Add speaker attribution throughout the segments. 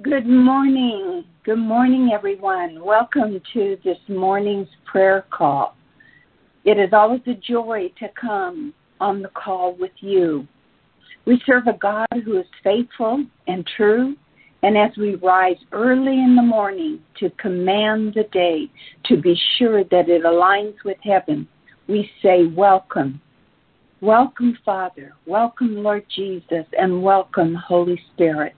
Speaker 1: Good morning. Good morning, everyone. Welcome to this morning's prayer call. It is always a joy to come on the call with you. We serve a God who is faithful and true, and as we rise early in the morning to command the day, to be sure that it aligns with heaven, we say, Welcome. Welcome, Father. Welcome, Lord Jesus, and welcome, Holy Spirit.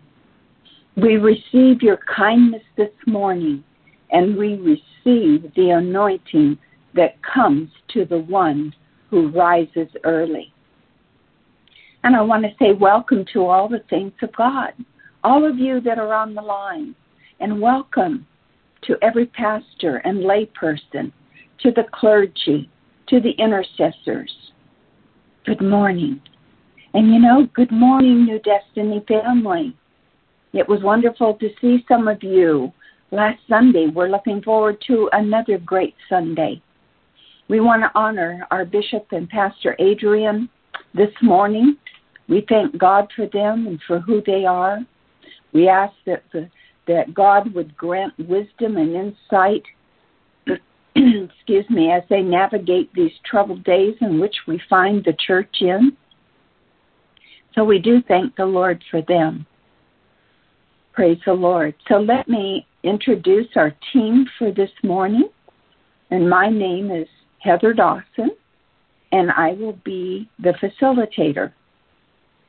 Speaker 1: We receive your kindness this morning, and we receive the anointing that comes to the one who rises early. And I want to say welcome to all the saints of God, all of you that are on the line, and welcome to every pastor and layperson, to the clergy, to the intercessors. Good morning. And you know, good morning, New Destiny family. It was wonderful to see some of you last Sunday. We're looking forward to another great Sunday. We want to honor our Bishop and Pastor Adrian this morning. We thank God for them and for who they are. We ask that the, that God would grant wisdom and insight, excuse me, as they navigate these troubled days in which we find the church in. So we do thank the Lord for them. Praise the Lord. So let me introduce our team for this morning. And my name is Heather Dawson, and I will be the facilitator.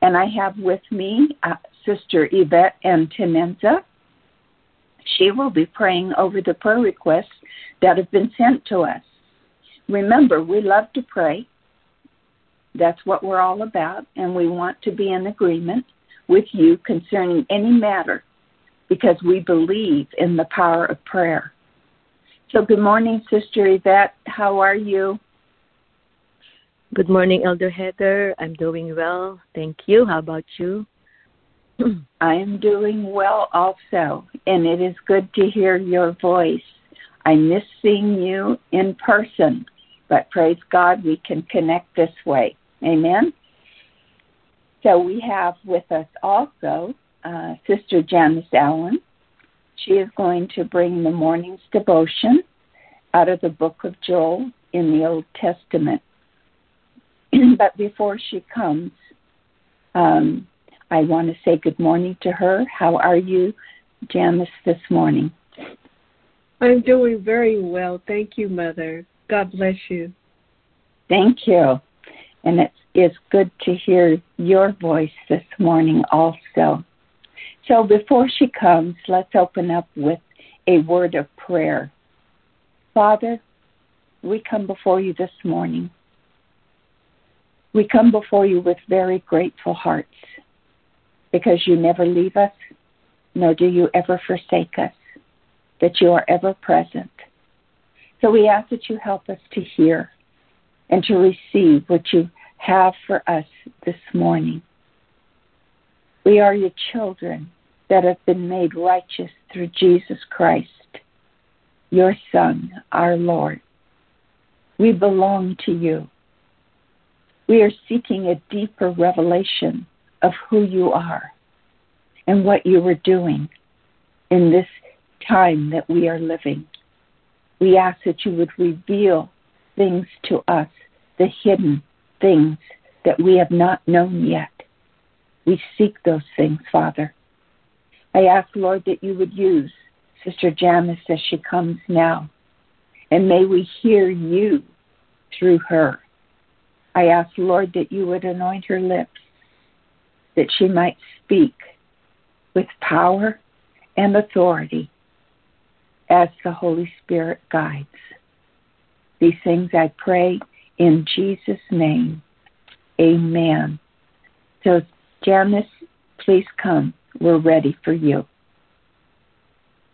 Speaker 1: And I have with me uh, Sister Yvette Antonenza. She will be praying over the prayer requests that have been sent to us. Remember, we love to pray. That's what we're all about, and we want to be in agreement with you concerning any matter because we believe in the power of prayer. So, good morning, Sister Yvette. How are you?
Speaker 2: Good morning, Elder Heather. I'm doing well. Thank you. How about you?
Speaker 1: I am doing well also, and it is good to hear your voice. I miss seeing you in person, but praise God we can connect this way. Amen. So we have with us also uh, Sister Janice Allen. She is going to bring the morning's devotion out of the book of Joel in the Old Testament. but before she comes, um, I want to say good morning to her. How are you, Janice, this morning?
Speaker 3: I'm doing very well. Thank you, Mother. God bless you.
Speaker 1: Thank you. And it's, it's good to hear your voice this morning also. So before she comes, let's open up with a word of prayer. Father, we come before you this morning. We come before you with very grateful hearts because you never leave us, nor do you ever forsake us, that you are ever present. So we ask that you help us to hear and to receive what you have for us this morning. We are your children that have been made righteous through Jesus Christ, your Son, our Lord. We belong to you. We are seeking a deeper revelation of who you are and what you are doing in this time that we are living. We ask that you would reveal things to us, the hidden things that we have not known yet. We seek those things, Father. I ask, Lord, that you would use Sister Janice as she comes now. And may we hear you through her. I ask, Lord, that you would anoint her lips, that she might speak with power and authority as the Holy Spirit guides. These things I pray in Jesus' name. Amen. So, Janice, please come we're ready for you.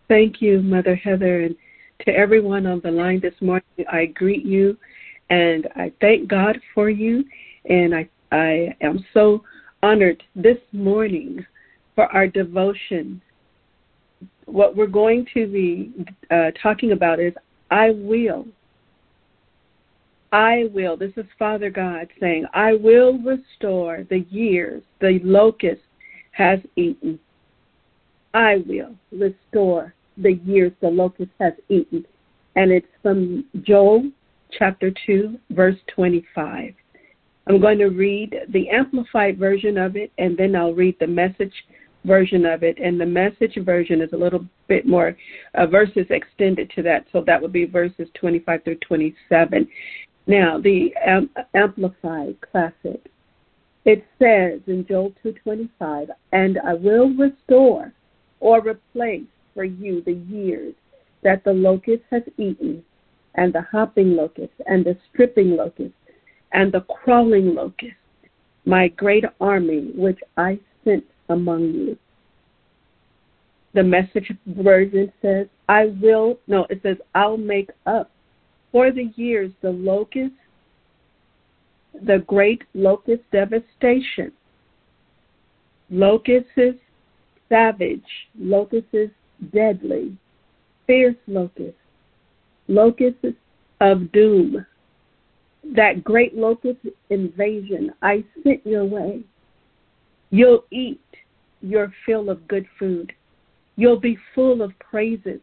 Speaker 3: Thank you, Mother Heather, and to everyone on the line this morning. I greet you, and I thank God for you, and I I am so honored this morning for our devotion. What we're going to be uh, talking about is I will. I will. This is Father God saying, I will restore the years the locust has eaten. I will restore the years the locust has eaten. And it's from Joel chapter 2, verse 25. I'm going to read the amplified version of it, and then I'll read the message version of it. And the message version is a little bit more uh, verses extended to that, so that would be verses 25 through 27. Now, the um, amplified classic. It says in Joel 2:25, "And I will restore or replace for you the years that the locust has eaten, and the hopping locust, and the stripping locust, and the crawling locust, my great army which I sent among you. The message version says, I will, no, it says, I'll make up for the years the locust, the great locust devastation. Locusts savage, locusts deadly, fierce locusts, locusts of doom, that great locust invasion I sent your way. You'll eat your fill of good food. You'll be full of praises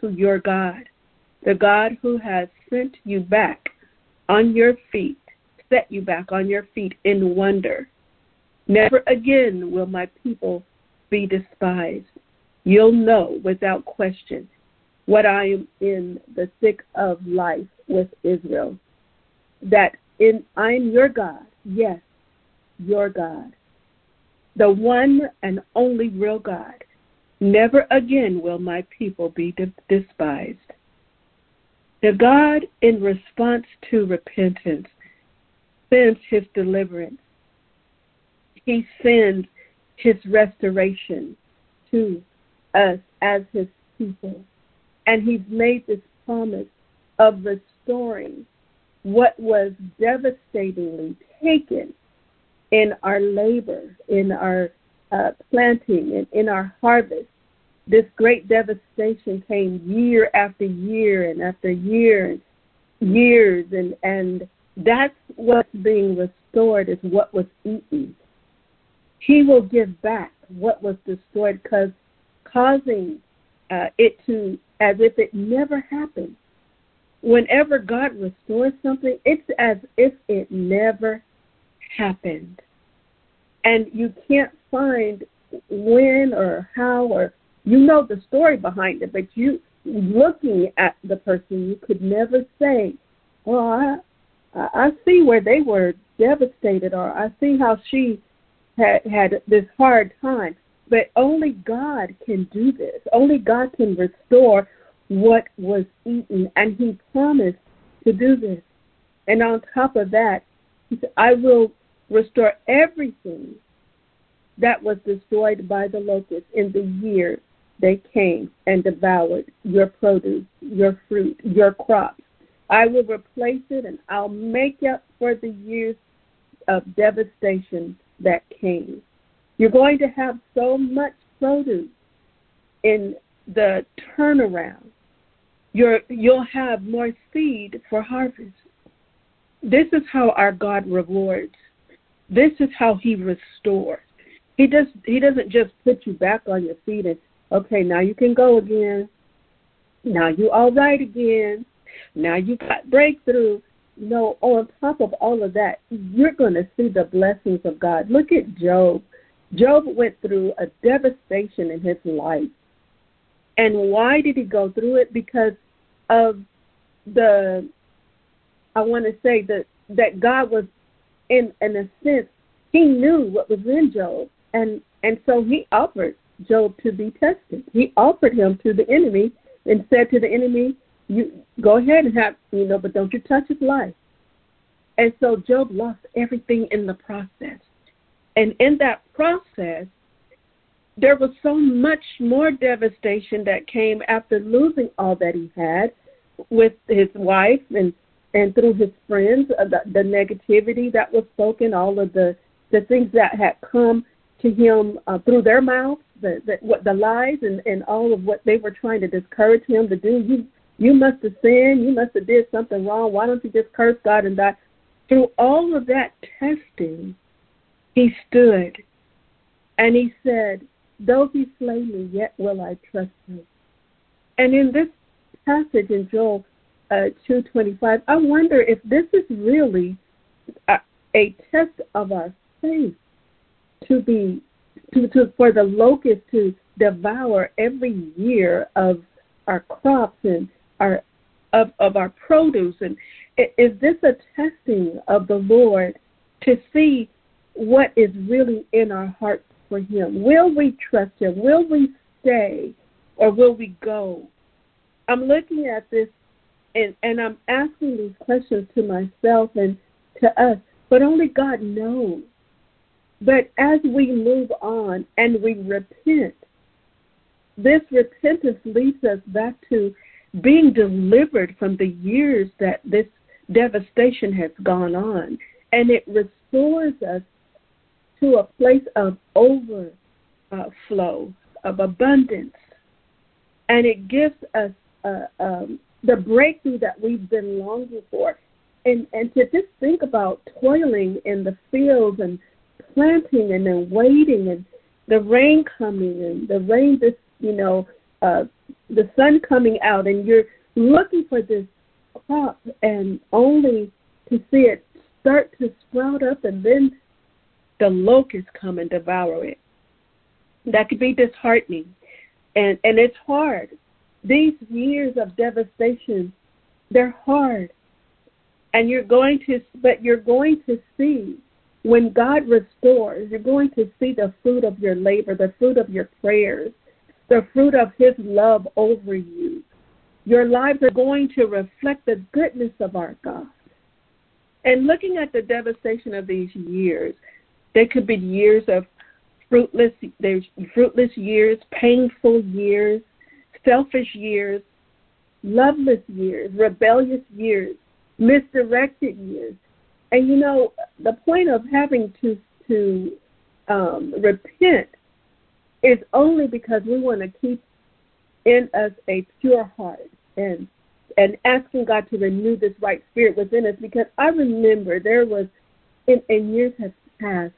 Speaker 3: to your God, the God who has sent you back on your feet, set you back on your feet in wonder. Never again will my people be despised. You'll know without question what I am in the thick of life with Israel. That in I'm your God, yes, your God, the one and only real God. Never again will my people be despised. The God, in response to repentance, sends his deliverance. He sends his restoration to us as his people. And he's made this promise of restoring what was devastatingly taken in our labor, in our uh, planting, and in our harvest. This great devastation came year after year and after year and years, and, and that's what's being restored is what was eaten. He will give back what was destroyed, because causing uh, it to as if it never happened. Whenever God restores something, it's as if it never happened. And you can't find when or how or you know the story behind it, but you looking at the person, you could never say, "Well, I see where they were devastated, or I see how she had had this hard time." But only God can do this. Only God can restore what was eaten, and He promised to do this. And on top of that, He said, "I will restore everything that was destroyed by the locusts in the year they came and devoured your produce, your fruit, your crops. I will replace it and I'll make up for the years of devastation that came. You're going to have so much produce in the turnaround. You're, you'll have more seed for harvest. This is how our God rewards. This is how He restores. He does. He doesn't just put you back on your feet and okay, now you can go again. Now you're all right again. Now you got breakthrough. No, on top of all of that, you're going to see the blessings of God. Look at Job. Job went through a devastation in his life. And why did he go through it? Because of the, I want to say that, that God was, in, in a sense, he knew what was in Job. And, and so he offered Job to be tested. He offered him to the enemy and said to the enemy, "You go ahead and have you know, but don't you touch his life." And so Job lost everything in the process. And in that process, there was so much more devastation that came after losing all that he had with his wife and and through his friends, uh, the, the negativity that was spoken, all of the the things that had come to him uh, through their mouths, the, the what the lies and and all of what they were trying to discourage him to do. You you must have sinned. You must have did something wrong. Why don't you just curse God and die? Through all of that testing, he stood and he said, Though he slay me, yet will I trust him. And in this passage in Joel uh, 2.25, I wonder if this is really a, a test of our faith to be to, to for the locust to devour every year of our crops and our of, of our produce and is this a testing of the Lord to see what is really in our hearts for him? Will we trust him? Will we stay or will we go? I'm looking at this and, and I'm asking these questions to myself and to us, but only God knows. But as we move on and we repent, this repentance leads us back to being delivered from the years that this devastation has gone on. And it restores us to a place of overflow, of abundance. And it gives us uh, um, the breakthrough that we've been longing for. And, and to just think about toiling in the fields and planting and then waiting and the rain coming and the rain just, you know uh the sun coming out and you're looking for this crop and only to see it start to sprout up and then the locusts come and devour it. That could be disheartening. And and it's hard. These years of devastation they're hard. And you're going to but you're going to see when God restores, you're going to see the fruit of your labor, the fruit of your prayers, the fruit of His love over you. Your lives are going to reflect the goodness of our God. And looking at the devastation of these years, they could be years of fruitless, there's fruitless years, painful years, selfish years, loveless years, rebellious years, misdirected years, and you know, the point of having to to um, repent is only because we want to keep in us a pure heart and and asking God to renew this right spirit within us. Because I remember there was in, in years have passed,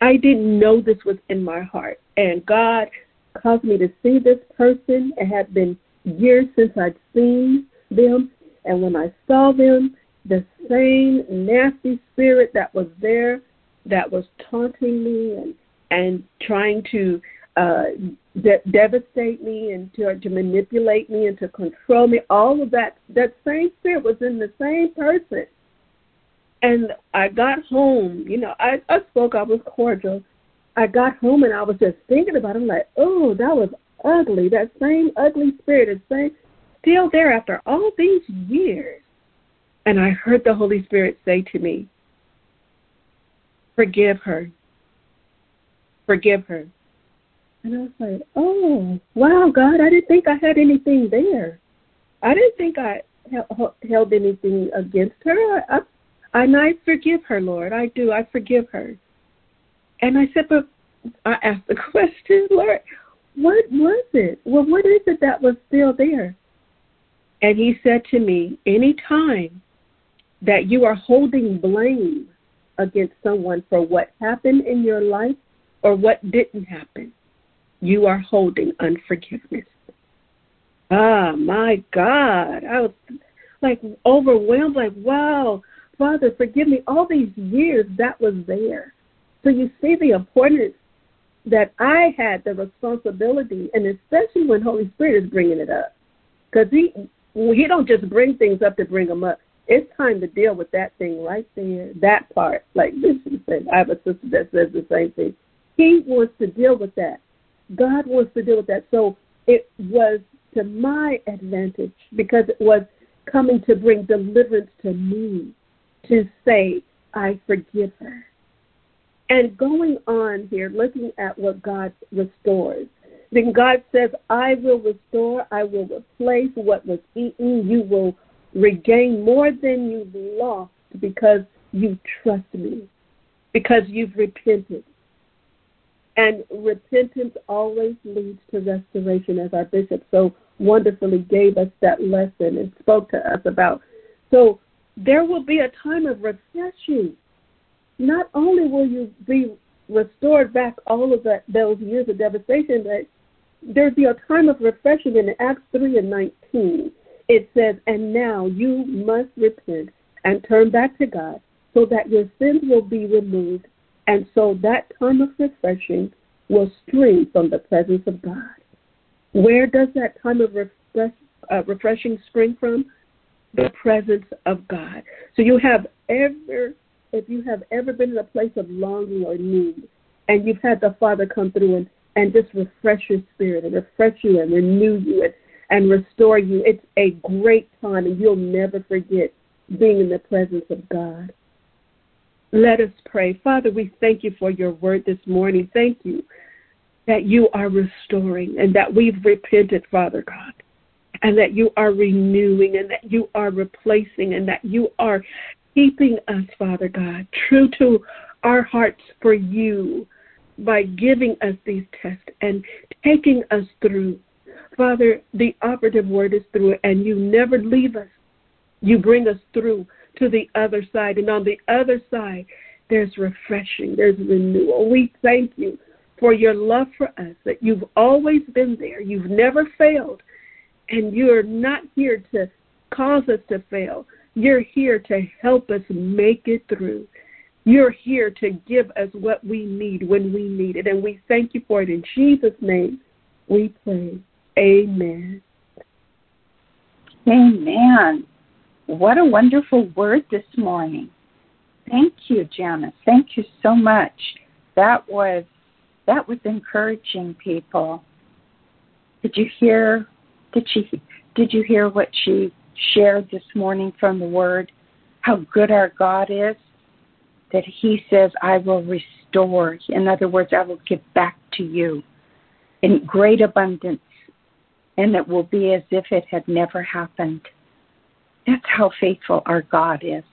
Speaker 3: I didn't know this was in my heart, and God caused me to see this person. It had been years since I'd seen them, and when I saw them, the same nasty spirit that was there that was taunting me and and trying to uh, de- devastate me and to, to manipulate me and to control me. All of that, that same spirit was in the same person. And I got home, you know, I, I spoke, I was cordial. I got home and I was just thinking about it. I'm like, oh, that was ugly. That same ugly spirit is still there after all these years. And I heard the Holy Spirit say to me, Forgive her. Forgive her. And I was like, Oh, wow, God, I didn't think I had anything there. I didn't think I held anything against her. I, I, and I forgive her, Lord. I do. I forgive her. And I said, But I asked the question, Lord, what was it? Well, what is it that was still there? And he said to me, Any time that you are holding blame against someone for what happened in your life or what didn't happen. You are holding unforgiveness. Ah, my God. I was like overwhelmed, like, wow, Father, forgive me. All these years that was there. So you see the importance that I had the responsibility, and especially when Holy Spirit is bringing it up, because he he don't just bring things up to bring them up it's time to deal with that thing right there, that part. Like Bishop said, I have a sister that says the same thing. He wants to deal with that. God wants to deal with that. So it was to my advantage because it was coming to bring deliverance to me to say, I forgive her. And going on here, looking at what God restores. Then God says, I will restore, I will replace what was eaten, you will regain more than you've lost because you trust me, because you've repented. And repentance always leads to restoration, as our bishop so wonderfully gave us that lesson and spoke to us about. So there will be a time of refreshing. Not only will you be restored back all of that those years of devastation, that there'd be a time of refreshing in Acts 3 and 19. It says, And now you must repent and turn back to God so that your sins will be removed, and so that time of refreshing will stream from the presence of God. Where does that time of refresh, uh, refreshing spring from? The presence of God. So you have ever, if you have ever been in a place of longing or need, and you've had the Father come through and, and just refresh your spirit and refresh you and renew you and, and restore you, it's a great time, and you'll never forget being in the presence of God. Let us pray. Father, we thank you for your word this morning. Thank you that you are restoring and that we've repented, Father God, and that you are renewing and that you are replacing and that you are keeping us, Father God, true to our hearts for you by giving us these tests and taking us through. Father, the operative word is through, and you never leave us. You bring us through to the other side. And on the other side, there's refreshing, there's renewal. We thank you for your love for us, that you've always been there. You've never failed. And you're not here to cause us to fail. You're here to help us make it through. You're here to give us what we need when we need it. And we thank you for it. In Jesus' name, we pray. Amen.
Speaker 1: Amen. What a wonderful word this morning. Thank you, Janice. Thank you so much. That was that was encouraging people. Did you hear did she did you hear what she shared this morning from the word? How good our God is? That he says, I will restore. In other words, I will give back to you in great abundance, and it will be as if it had never happened. That's how faithful our God is.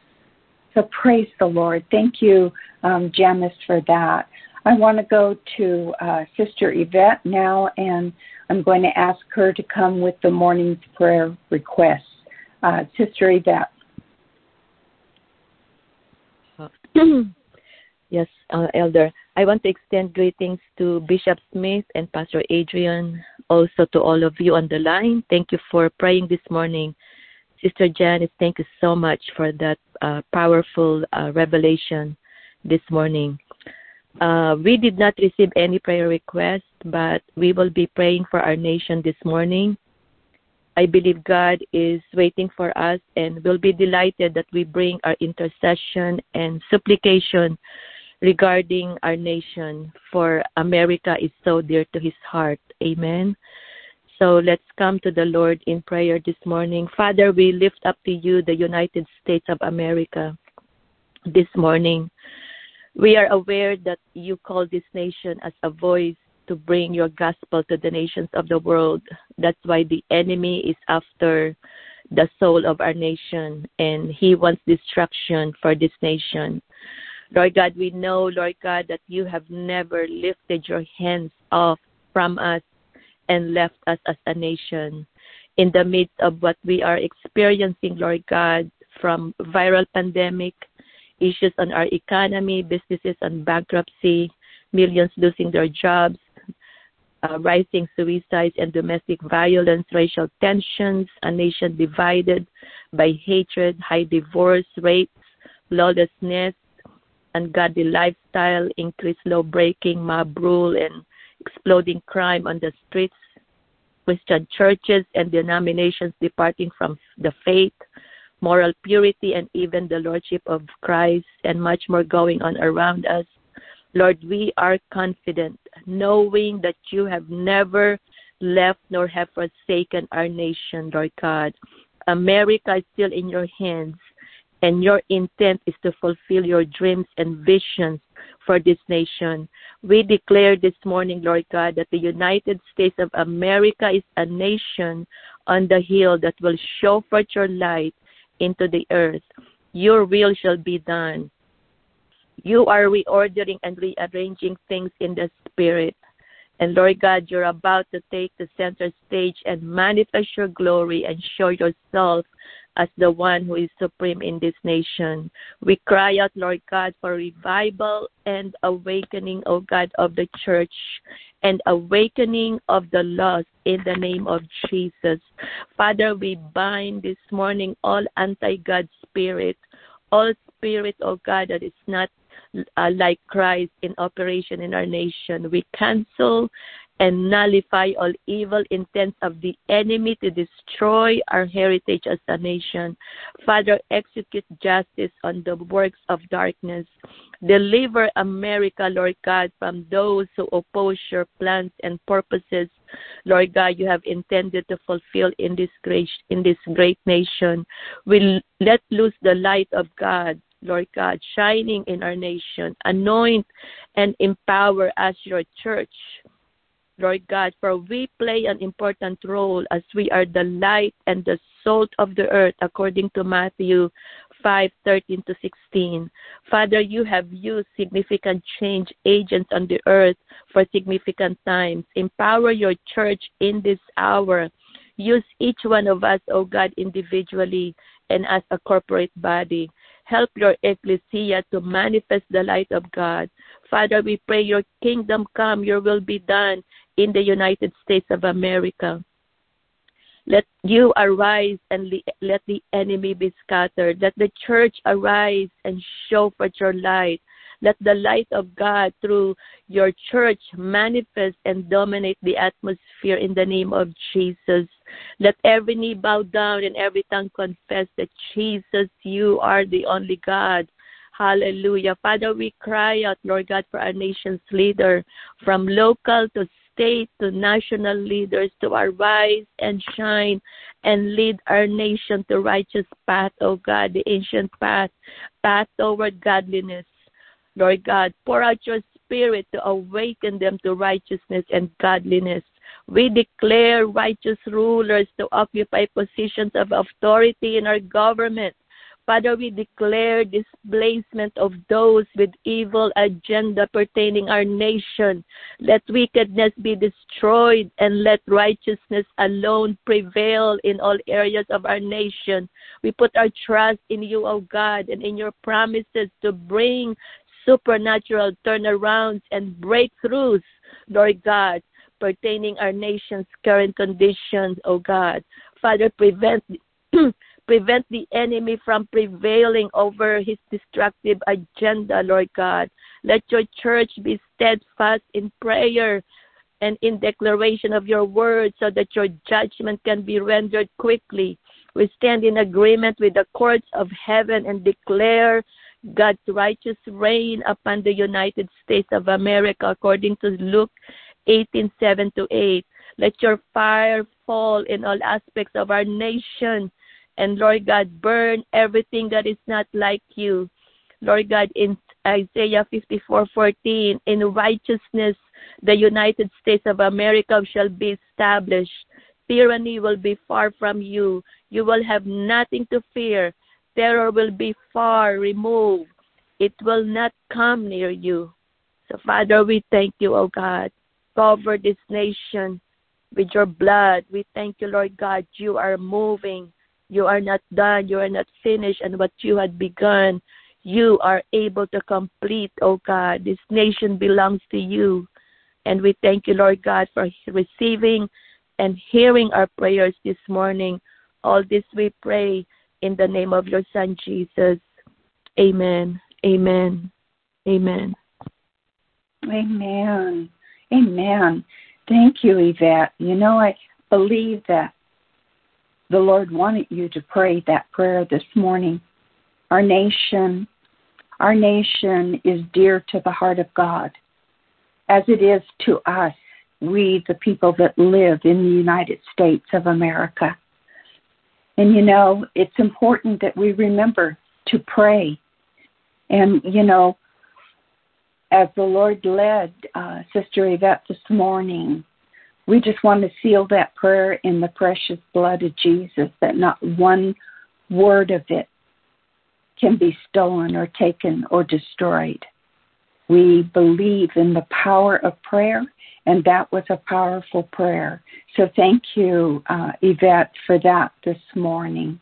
Speaker 1: So praise the Lord. Thank you, um, Janice, for that. I want to go to uh, Sister Yvette now, and I'm going to ask her to come with the morning's prayer requests. Uh, Sister Yvette.
Speaker 2: yes, uh, Elder. I want to extend greetings to Bishop Smith and Pastor Adrian, also to all of you on the line. Thank you for praying this morning. Sister Janice, thank you so much for that uh, powerful uh, revelation this morning. Uh, we did not receive any prayer request, but we will be praying for our nation this morning. I believe God is waiting for us and will be delighted that we bring our intercession and supplication regarding our nation, for America is so dear to his heart. Amen. So let's come to the Lord in prayer this morning. Father, we lift up to you the United States of America this morning. We are aware that you call this nation as a voice to bring your gospel to the nations of the world. That's why the enemy is after the soul of our nation and he wants destruction for this nation. Lord God, we know, Lord God, that you have never lifted your hands off from us and left us as a nation. In the midst of what we are experiencing, Lord God, from viral pandemic, issues on our economy, businesses on bankruptcy, millions losing their jobs, uh, rising suicides and domestic violence, racial tensions, a nation divided by hatred, high divorce rates, lawlessness, ungodly lifestyle, increased law breaking, mob rule, and exploding crime on the streets, Christian churches and denominations departing from the faith, moral purity, and even the Lordship of Christ, and much more going on around us. Lord, we are confident, knowing that you have never left nor have forsaken our nation, Lord God. America is still in your hands, and your intent is to fulfill your dreams and visions for this nation. We declare this morning, Lord God, that the United States of America is a nation on the hill that will show forth your light into the earth. Your will shall be done. You are reordering and rearranging things in the spirit. And Lord God, you're about to take the center stage and manifest your glory and show yourself as the one who is supreme in this nation. We cry out, Lord God, for revival and awakening, O God, of the church and awakening of the lost in the name of Jesus. Father, we bind this morning all anti God spirit, all spirit, O God, that is not uh, like Christ in operation in our nation. We cancel and nullify all evil intents of the enemy to destroy our heritage as a nation. Father, execute justice on the works of darkness. Deliver America, Lord God, from those who oppose your plans and purposes, Lord God, you have intended to fulfill in this great in this great nation. We let loose the light of God Lord God, shining in our nation. Anoint and empower us, your church, Lord God, for we play an important role as we are the light and the salt of the earth, according to Matthew 5 13 to 16. Father, you have used significant change agents on the earth for significant times. Empower your church in this hour. Use each one of us, O oh God, individually and as a corporate body. Help your ecclesia to manifest the light of God. Father, we pray your kingdom come, your will be done in the United States of America. Let you arise and let the enemy be scattered. Let the church arise and show forth your light. Let the light of God through your church manifest and dominate the atmosphere in the name of Jesus. Let every knee bow down and every tongue confess that Jesus, you are the only God. Hallelujah. Father, we cry out, Lord God, for our nation's leader, from local to state to national leaders to arise and shine and lead our nation to righteous path, O God, the ancient path, path toward godliness. Lord God, pour out your spirit to awaken them to righteousness and godliness. We declare righteous rulers to occupy positions of authority in our government. Father, we declare displacement of those with evil agenda pertaining our nation. Let wickedness be destroyed and let righteousness alone prevail in all areas of our nation. We put our trust in you, O God, and in your promises to bring supernatural turnarounds and breakthroughs, Lord God, pertaining our nation's current conditions, O God. Father, prevent prevent the enemy from prevailing over his destructive agenda, Lord God. Let your church be steadfast in prayer and in declaration of your word so that your judgment can be rendered quickly. We stand in agreement with the courts of heaven and declare God's righteous reign upon the United States of America, according to Luke 18 7 to 8. Let your fire fall in all aspects of our nation. And Lord God, burn everything that is not like you. Lord God, in Isaiah 54:14, in righteousness the United States of America shall be established. Tyranny will be far from you. You will have nothing to fear terror will be far removed. It will not come near you. So, Father, we thank you, O God. Cover this nation with your blood. We thank you, Lord God. You are moving. You are not done. You are not finished. And what you had begun, you are able to complete, O God. This nation belongs to you. And we thank you, Lord God, for receiving and hearing our prayers this morning. All this we pray in the name of your Son, Jesus. Amen. Amen. Amen.
Speaker 1: Amen. Amen. Thank you, Yvette. You know, I believe that the Lord wanted you to pray that prayer this morning. Our nation, our nation is dear to the heart of God, as it is to us, we, the people that live in the United States of America. And you know, it's important that we remember to pray. And you know, as the Lord led uh, Sister Yvette this morning, we just want to seal that prayer in the precious blood of Jesus, that not one word of it can be stolen or taken or destroyed. We believe in the power of prayer and that was a powerful prayer. So thank you, uh, Yvette, for that this morning.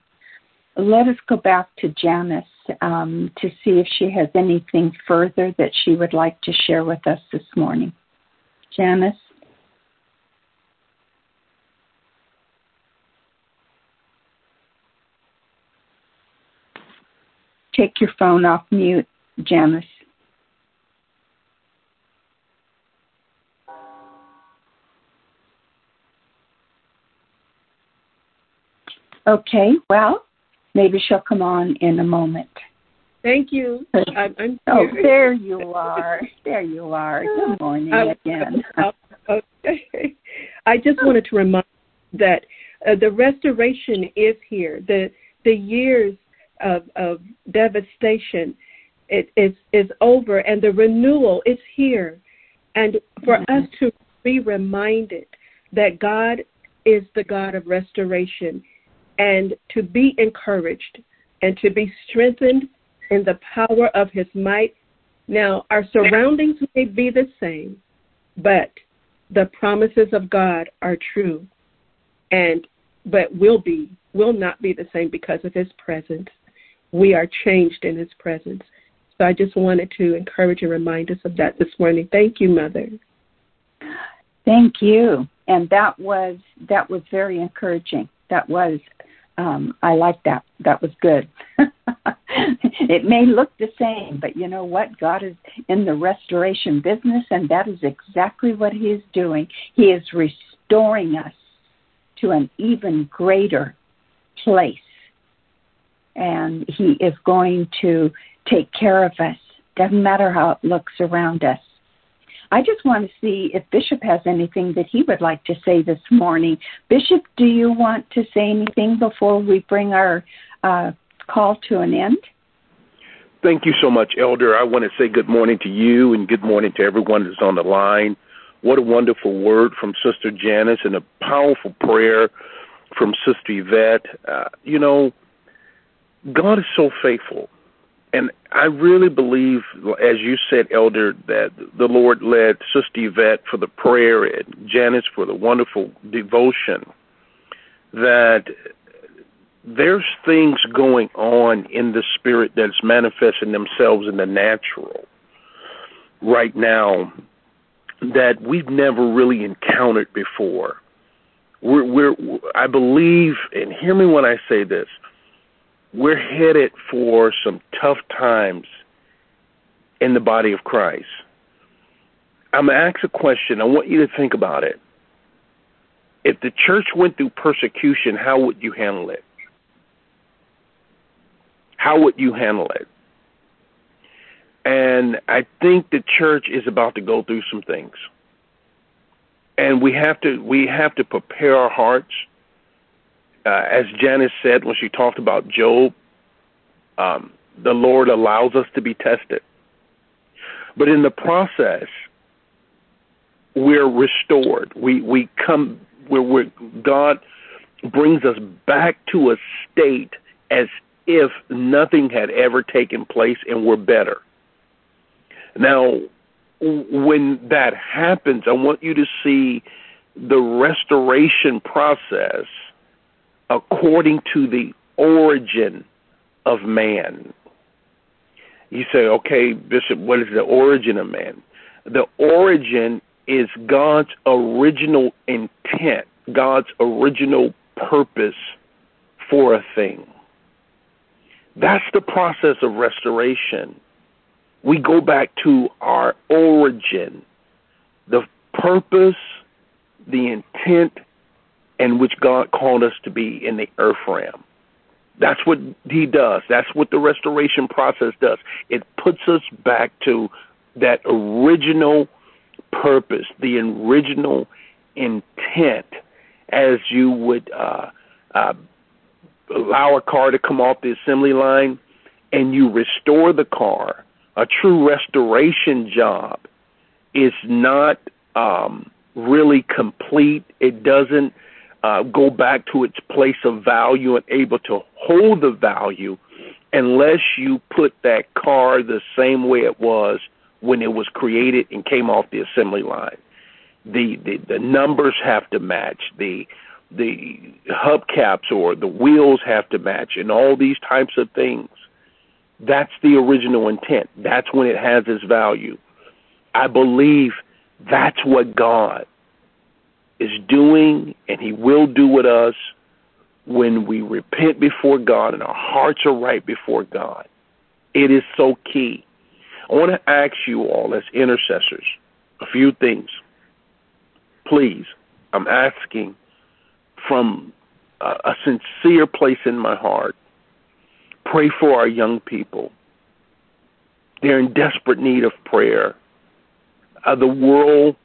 Speaker 1: let us go back to Janice um, to see if she has anything further that she would like to share with us this morning. Janice? Take your phone off mute, Janice. Okay, well, maybe she'll come on in a moment.
Speaker 3: Thank you. I'm, I'm
Speaker 1: oh, there you are. There you are. Good morning again.
Speaker 3: okay. I just wanted to remind that uh, the restoration is here. The the years of, of devastation it is is over, and the renewal is here. And for mm-hmm. us to be reminded that God is the God of restoration and to be encouraged and to be strengthened in the power of his might. Now, our surroundings may be the same, but the promises of God are true and but will be will not be the same because of his presence. We are changed in his presence. So I just wanted to encourage and remind us of that this morning. Thank you, Mother.
Speaker 1: Thank you. And that was that was very encouraging. That was um, I like that. That was good. it may look the same, but you know what? God is in the restoration business, and that is exactly what He is doing. He is restoring us to an even greater place. And He is going to take care of us. Doesn't matter how it looks around us. I just want to see if Bishop has anything that he would like to say this morning. Bishop, do you want to say anything before we bring our uh, call to an end?
Speaker 4: Thank you so much, Elder. I want to say good morning to you and good morning to everyone that's on the line. What a wonderful word from Sister Janice and a powerful prayer from Sister Yvette. Uh, you know, God is so faithful and I really believe, as you said, Elder, that the Lord led Sister Yvette for the prayer and Janice for the wonderful devotion. That there's things going on in the spirit that's manifesting themselves in the natural right now that we've never really encountered before. We're, we're, I believe, and hear me when I say this we're headed for some tough times in the body of Christ. I'm going to ask a question. I want you to think about it. If the church went through persecution, how would you handle it? How would you handle it? And I think the church is about to go through some things. And we have to we have to prepare our hearts uh, as Janice said when she talked about Job, um, the Lord allows us to be tested. But in the process, we're restored. We we come where we're, God brings us back to a state as if nothing had ever taken place and we're better. Now, when that happens, I want you to see the restoration process according to the origin of man. You say, okay, Bishop, what is the origin of man? The origin is God's original intent, God's original purpose for a thing. That's the process of restoration. We go back to our origin, the purpose, the intent, in which God called us to be in the earth realm. That's what he does. That's what the restoration process does. It puts us back to that original purpose, the original intent, as you would uh, uh, allow a car to come off the assembly line and you restore the car. A true restoration job is not um, really complete. It doesn't uh, go back to its place of value and able to hold the value unless you put that car the same way it was when it was created and came off the assembly line. The, the the numbers have to match. The the hubcaps or the wheels have to match and all these types of things. That's the original intent. That's when it has its value. I believe that's what God is doing and He will do with us when we repent before God and our hearts are right before God. It is so key. I want to ask you all as intercessors a few things. Please, I'm asking from a, a sincere place in my heart. Pray for our young people. They're in desperate need of prayer. Uh, the world,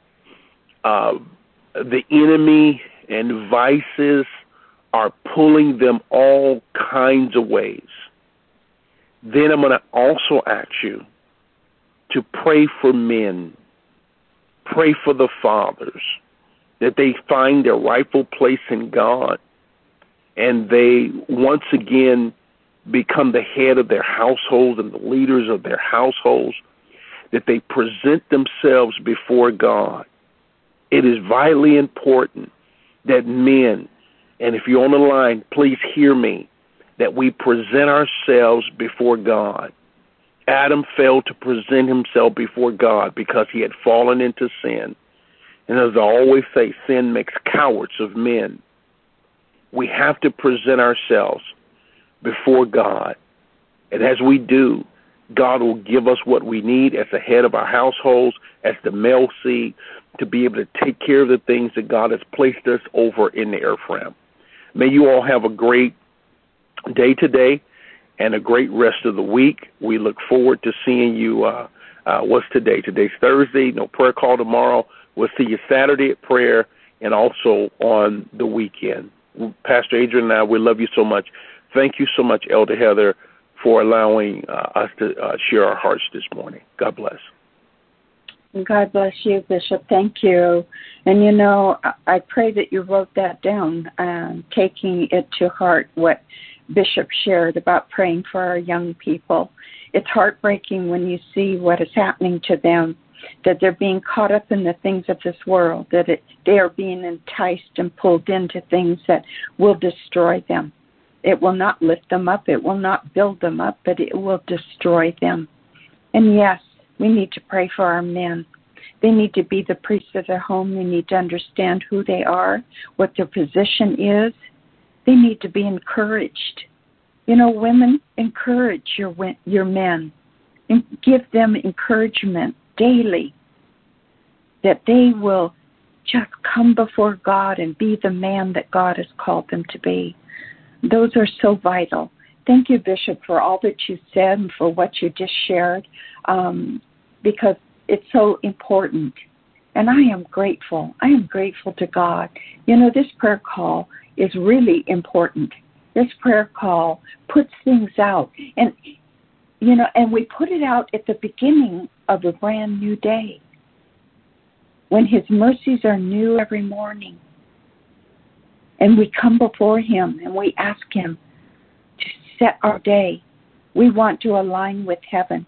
Speaker 4: uh, the enemy, and vices are pulling them all kinds of ways. Then I'm going to also ask you to pray for men, pray for the fathers, that they find their rightful place in God and they once again become the head of their households and the leaders of their households, that they present themselves before God. It is vitally important that men, and if you're on the line, please hear me, that we present ourselves before God. Adam failed to present himself before God because he had fallen into sin. And as I always say, sin makes cowards of men. We have to present ourselves before God. And as we do, God will give us what we need as the head of our households, as the male seed, to be able to take care of the things that God has placed us over in the realm. May you all have a great day today and a great rest of the week. We look forward to seeing you. Uh, uh, what's today? Today's Thursday. No prayer call tomorrow. We'll see you Saturday at prayer and also on the weekend. Pastor Adrian and I, we love you so much. Thank you so much, Elder Heather, for allowing uh, us to uh, share our hearts this morning. God bless.
Speaker 1: God bless you, Bishop. Thank you. And you know, I pray that you wrote that down, um, taking it to heart what Bishop shared about praying for our young people. It's heartbreaking when you see what is happening to them that they're being caught up in the things of this world, that it, they are being enticed and pulled into things that will destroy them. It will not lift them up, it will not build them up, but it will destroy them. And yes, we need to pray for our men. They need to be the priests of their home. They need to understand who they are, what their position is. They need to be encouraged. You know, women, encourage your your men and give them encouragement daily that they will just come before God and be the man that God has called them to be. Those are so vital. Thank you, Bishop, for all that you said and for what you just shared, um, because it's so important. And I am grateful. I am grateful to God. You know, this prayer call is really important. This prayer call puts things out. And you know, and we put it out at the beginning of a brand new day when His mercies are new every morning. And we come before Him and we ask Him to set our day. We want to align with heaven.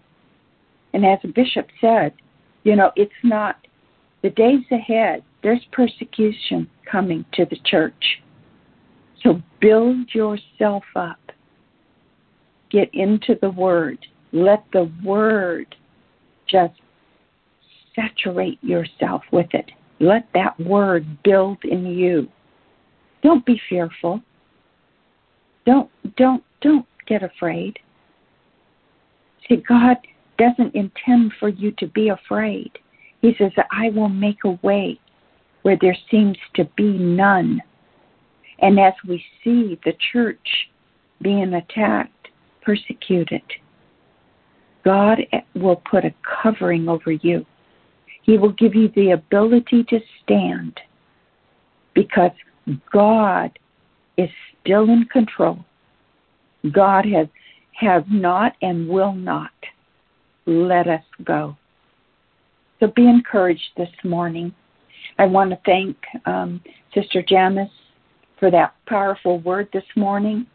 Speaker 1: And as bishop said, you know, it's not the days ahead, there's persecution coming to the church. So build yourself up get into the Word. Let the Word just saturate yourself with it. Let that Word build in you. Don't be fearful. Don't don't don't get afraid. See, God doesn't intend for you to be afraid. He says, I will make a way where there seems to be none. And as we see the church being attacked, persecuted, God will put a covering over you. He will give you the ability to stand because God is still in control. God has, has not and will not let us go. So be encouraged this morning. I want to thank um, Sister Janice for that powerful word this morning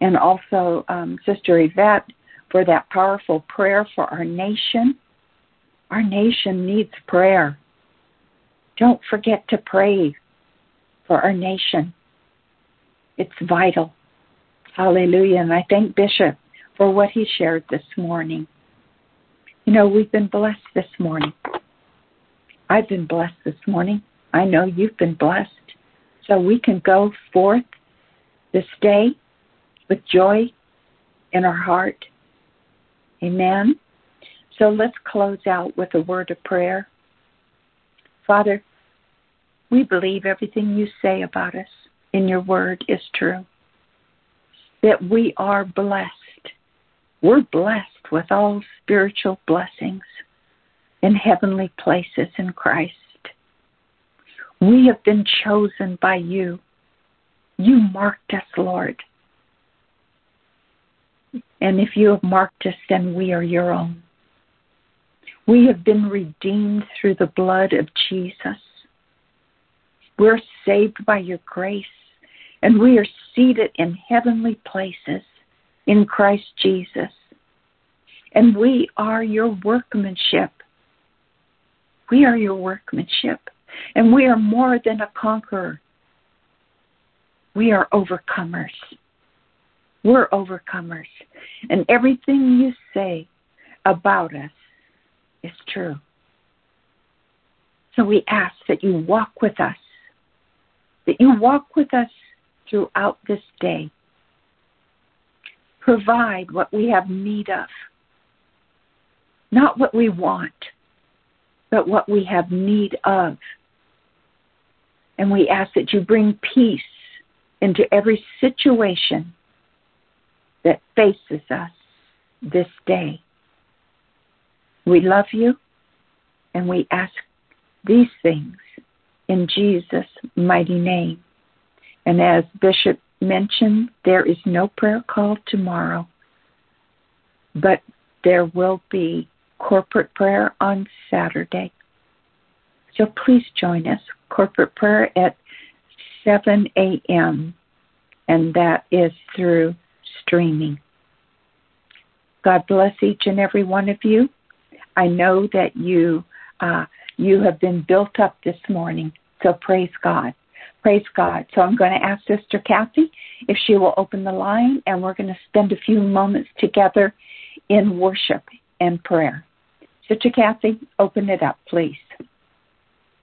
Speaker 1: and also um, Sister Yvette for that powerful prayer for our nation. Our nation needs prayer. Don't forget to pray for our nation. It's vital. Hallelujah. And I thank Bishop for what he shared this morning. You know, we've been blessed this morning. I've been blessed this morning. I know you've been blessed. So we can go forth this day with joy in our heart. Amen. So let's close out with a word of prayer. Father, we believe everything you say about us in your word is true. That we are blessed. We're blessed with all spiritual blessings in heavenly places in Christ. We have been chosen by you. You marked us, Lord. And if you have marked us, then we are your own. We have been redeemed through the blood of Jesus. We're saved by your grace, and we are seated in heavenly places in Christ Jesus. And we are your workmanship. We are your workmanship, and we are more than a conqueror. We are overcomers. We're overcomers. And everything you say about us is true. So we ask that you walk with us, that you walk with us throughout this day. Provide what we have need of, not what we want, but what we have need of. And we ask that you bring peace into every situation that faces us this day. We love you and we ask these things in Jesus' mighty name. And as Bishop mentioned, there is no prayer call tomorrow, but there will be corporate prayer on Saturday. So please join us. Corporate prayer at 7 a.m., and that is through streaming. God bless each and every one of you. I know that you uh, you have been built up this morning, so praise God. Praise God. So I'm going to ask Sister Kathy if she will open the line, and we're going to spend a few moments together in worship and prayer. Sister Kathy, open it up, please.